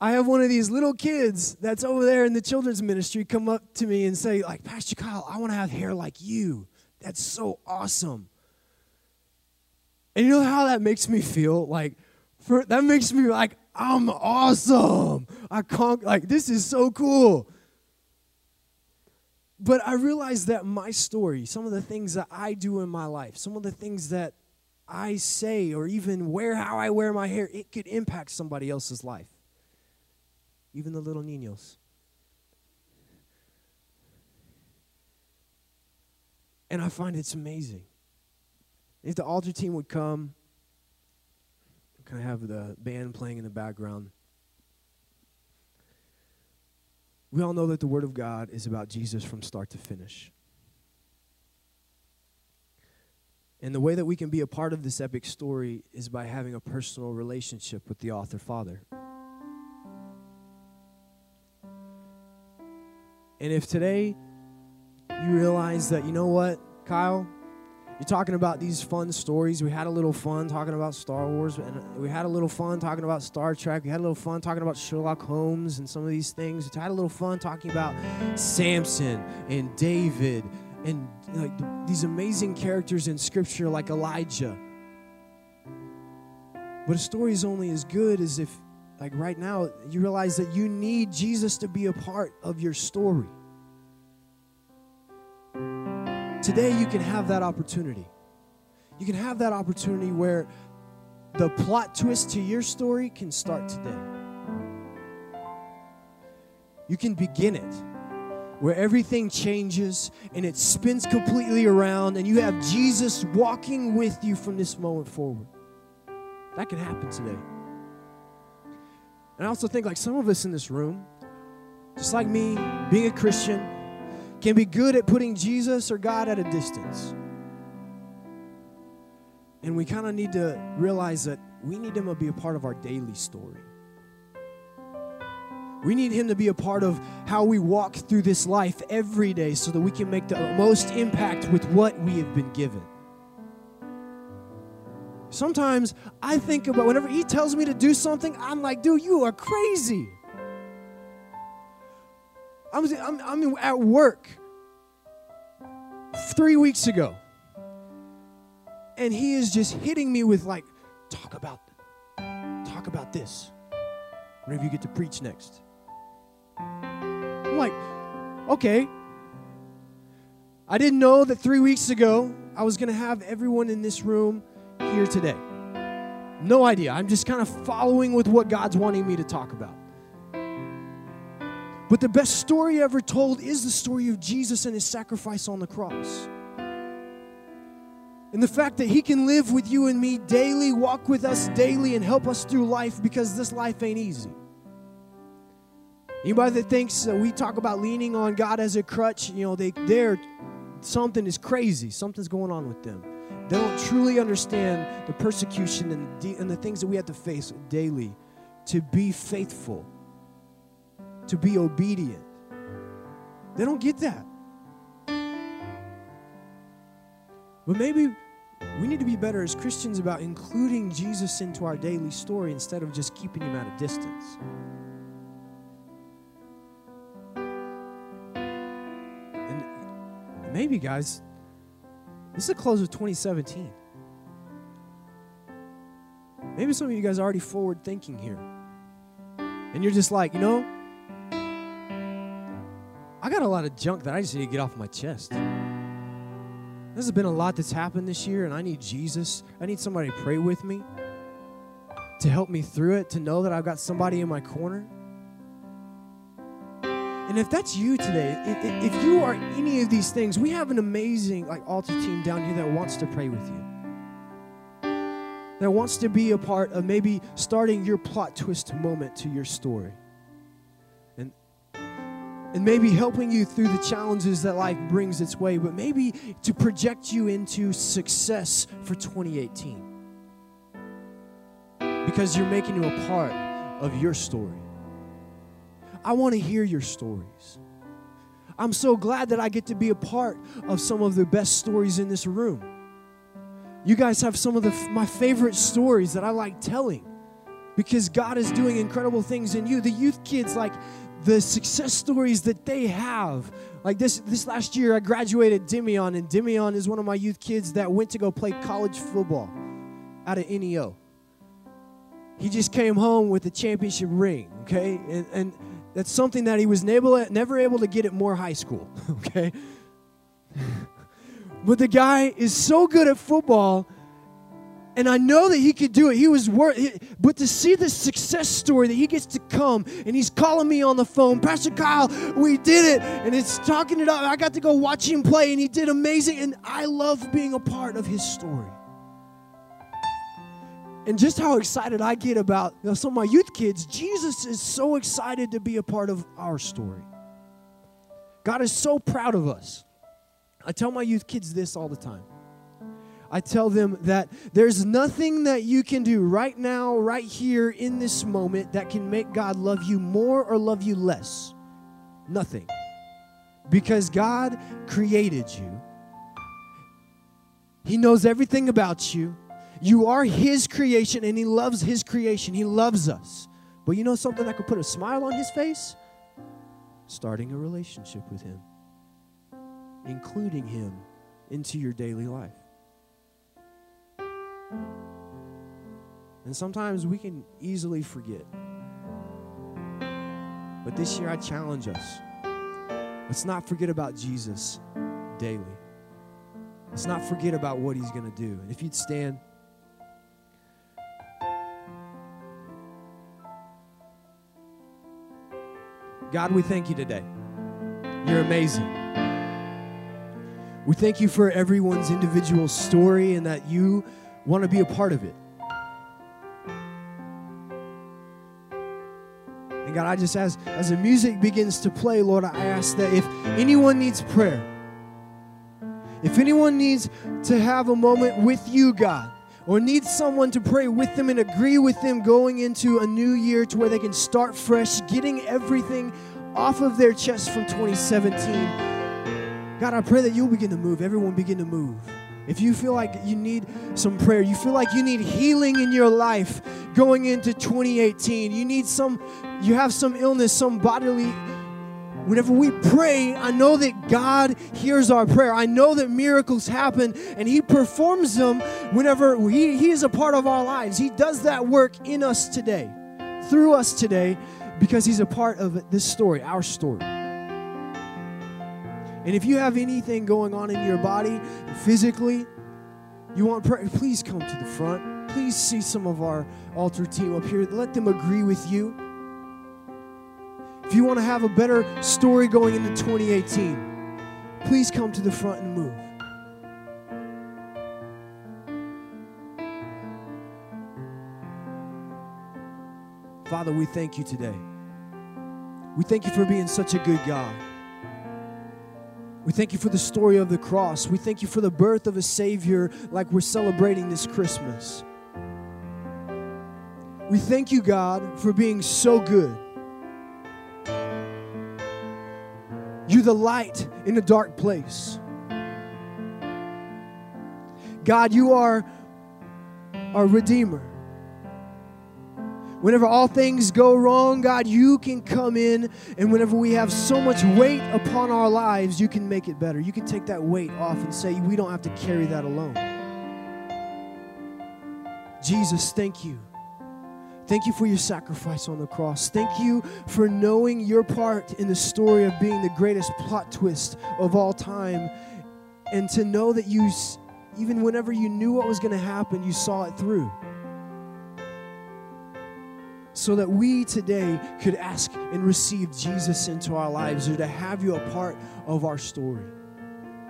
S1: I have one of these little kids that's over there in the children's ministry come up to me and say, like, Pastor Kyle, I want to have hair like you. That's so awesome. And you know how that makes me feel? Like, for, that makes me like, I'm awesome. I can't, like, this is so cool. But I realize that my story, some of the things that I do in my life, some of the things that I say, or even wear how I wear my hair, it could impact somebody else's life even the little niños. And I find it's amazing. If the altar team would come, kind of have the band playing in the background. We all know that the Word of God is about Jesus from start to finish. And the way that we can be a part of this epic story is by having a personal relationship with the author Father. And if today you realize that, you know what, Kyle, you're talking about these fun stories. We had a little fun talking about Star Wars, and we had a little fun talking about Star Trek. We had a little fun talking about Sherlock Holmes and some of these things. We had a little fun talking about Samson and David and like these amazing characters in Scripture, like Elijah. But a story is only as good as if like right now, you realize that you need Jesus to be a part of your story. Today, you can have that opportunity. You can have that opportunity where the plot twist to your story can start today. You can begin it where everything changes and it spins completely around, and you have Jesus walking with you from this moment forward. That can happen today. And I also think, like some of us in this room, just like me, being a Christian, can be good at putting Jesus or God at a distance. And we kind of need to realize that we need Him to be a part of our daily story. We need Him to be a part of how we walk through this life every day so that we can make the most impact with what we have been given. Sometimes I think about whenever He tells me to do something, I'm like, dude, you are crazy. I'm, I'm, I'm at work three weeks ago, and he is just hitting me with like, talk about, talk about this. Whenever you get to preach next, I'm like, okay. I didn't know that three weeks ago I was going to have everyone in this room here today. No idea. I'm just kind of following with what God's wanting me to talk about. But the best story ever told is the story of Jesus and his sacrifice on the cross. And the fact that he can live with you and me daily, walk with us daily, and help us through life because this life ain't easy. Anybody that thinks that we talk about leaning on God as a crutch, you know, they they're something is crazy. Something's going on with them. They don't truly understand the persecution and, the, and the things that we have to face daily to be faithful to be obedient. They don't get that. But maybe we need to be better as Christians about including Jesus into our daily story instead of just keeping him at a distance. And maybe, guys, this is the close of 2017. Maybe some of you guys are already forward thinking here. And you're just like, you know, I got a lot of junk that I just need to get off my chest. There's been a lot that's happened this year, and I need Jesus. I need somebody to pray with me, to help me through it, to know that I've got somebody in my corner. And if that's you today, if you are any of these things, we have an amazing like altar team down here that wants to pray with you. That wants to be a part of maybe starting your plot twist moment to your story and maybe helping you through the challenges that life brings its way, but maybe to project you into success for 2018. Because you're making you a part of your story. I want to hear your stories. I'm so glad that I get to be a part of some of the best stories in this room. You guys have some of the, my favorite stories that I like telling because God is doing incredible things in you. The youth kids, like, the success stories that they have. Like this this last year, I graduated Demion, and Demion is one of my youth kids that went to go play college football out of NEO. He just came home with a championship ring, okay? And, and that's something that he was never, able to get at Moore High School, [laughs] okay? but the guy is so good at football and I know that he could do it. He was worth it. but to see the success story that he gets to come and he's calling me on the phone, Pastor Kyle, we did it. And it's talking it up. I got to go watch him play and he did amazing. And I love being a part of his story. And just how excited I get about you know, some of my youth kids, Jesus is so excited to be a part of our story. God is so proud of us. I tell my youth kids this all the time. I tell them that there's nothing that you can do right now, right here in this moment, that can make God love you more or love you less. Nothing. Because God created you, He knows everything about you. You are His creation, and He loves His creation. He loves us. But you know something that could put a smile on His face? Starting a relationship with Him, including Him into your daily life. And sometimes we can easily forget. But this year, I challenge us let's not forget about Jesus daily. Let's not forget about what he's going to do. And if you'd stand. God, we thank you today. You're amazing. We thank you for everyone's individual story and that you want to be a part of it. And God, I just ask, as the music begins to play, Lord, I ask that if anyone needs prayer, if anyone needs to have a moment with you, God, or needs someone to pray with them and agree with them going into a new year to where they can start fresh, getting everything off of their chest from 2017. God, I pray that you'll begin to move. Everyone begin to move. If you feel like you need some prayer, you feel like you need healing in your life going into 2018, you need some, you have some illness, some bodily whenever we pray, I know that God hears our prayer. I know that miracles happen and He performs them whenever He, he is a part of our lives. He does that work in us today, through us today, because He's a part of this story, our story. And if you have anything going on in your body physically, you want prayer, please come to the front. Please see some of our altar team up here. Let them agree with you. If you want to have a better story going into 2018, please come to the front and move. Father, we thank you today. We thank you for being such a good God. We thank you for the story of the cross. We thank you for the birth of a Savior like we're celebrating this Christmas. We thank you, God, for being so good. You're the light in a dark place. God, you are our Redeemer. Whenever all things go wrong, God, you can come in, and whenever we have so much weight upon our lives, you can make it better. You can take that weight off and say, We don't have to carry that alone. Jesus, thank you Thank you for your sacrifice on the cross. Thank you for knowing your part in the story of being the greatest plot twist of all time. And to know that you, even whenever you knew what was going to happen, you saw it through. So that we today could ask and receive Jesus into our lives or to have you a part of our story.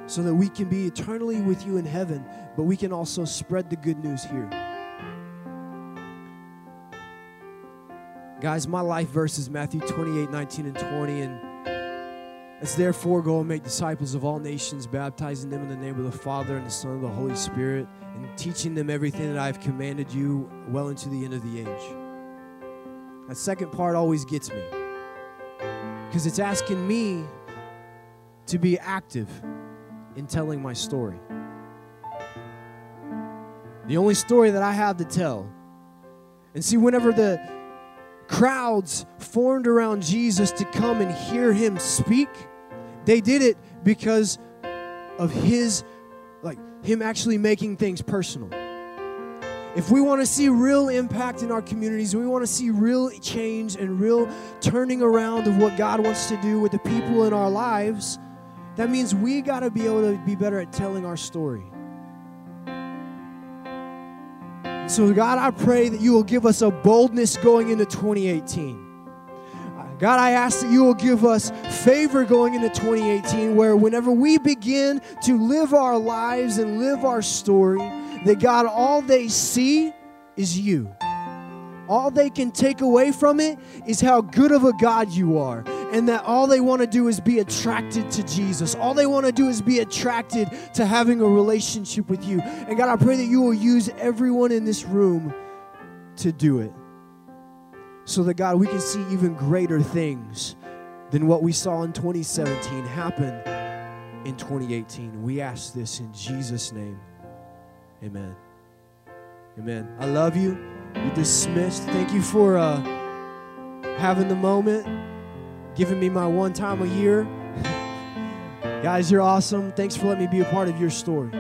S1: So that we can be eternally with you in heaven, but we can also spread the good news here. Guys, my life verse is Matthew 28 19 and 20. And it's therefore go and make disciples of all nations, baptizing them in the name of the Father and the Son and the Holy Spirit, and teaching them everything that I've commanded you well into the end of the age. That second part always gets me because it's asking me to be active in telling my story. The only story that I have to tell. And see, whenever the crowds formed around Jesus to come and hear him speak, they did it because of his, like, him actually making things personal. If we want to see real impact in our communities, we want to see real change and real turning around of what God wants to do with the people in our lives, that means we got to be able to be better at telling our story. So, God, I pray that you will give us a boldness going into 2018. God, I ask that you will give us favor going into 2018, where whenever we begin to live our lives and live our story, that God, all they see is you. All they can take away from it is how good of a God you are and that all they want to do is be attracted to Jesus. All they want to do is be attracted to having a relationship with you. And God, I pray that you will use everyone in this room to do it. So that, God, we can see even greater things than what we saw in 2017 happen in 2018. We ask this in Jesus' name. Amen. Amen. I love you. You're dismissed. Thank you for uh, having the moment giving me my one time a year. [laughs] Guys, you're awesome. Thanks for letting me be a part of your story.